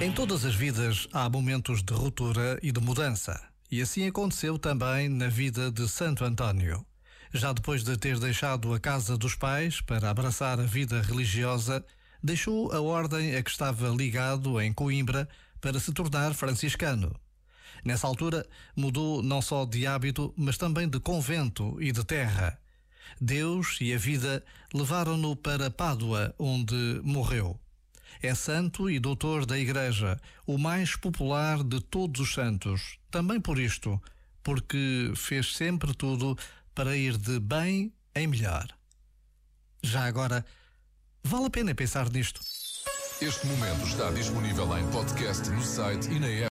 Em todas as vidas há momentos de ruptura e de mudança. E assim aconteceu também na vida de Santo António. Já depois de ter deixado a casa dos pais para abraçar a vida religiosa, deixou a ordem a que estava ligado em Coimbra para se tornar franciscano. Nessa altura, mudou não só de hábito, mas também de convento e de terra. Deus e a vida levaram-no para Pádua, onde morreu. É santo e doutor da Igreja, o mais popular de todos os santos. Também por isto, porque fez sempre tudo para ir de bem em melhor. Já agora, vale a pena pensar nisto. Este momento está disponível em podcast no site e na app.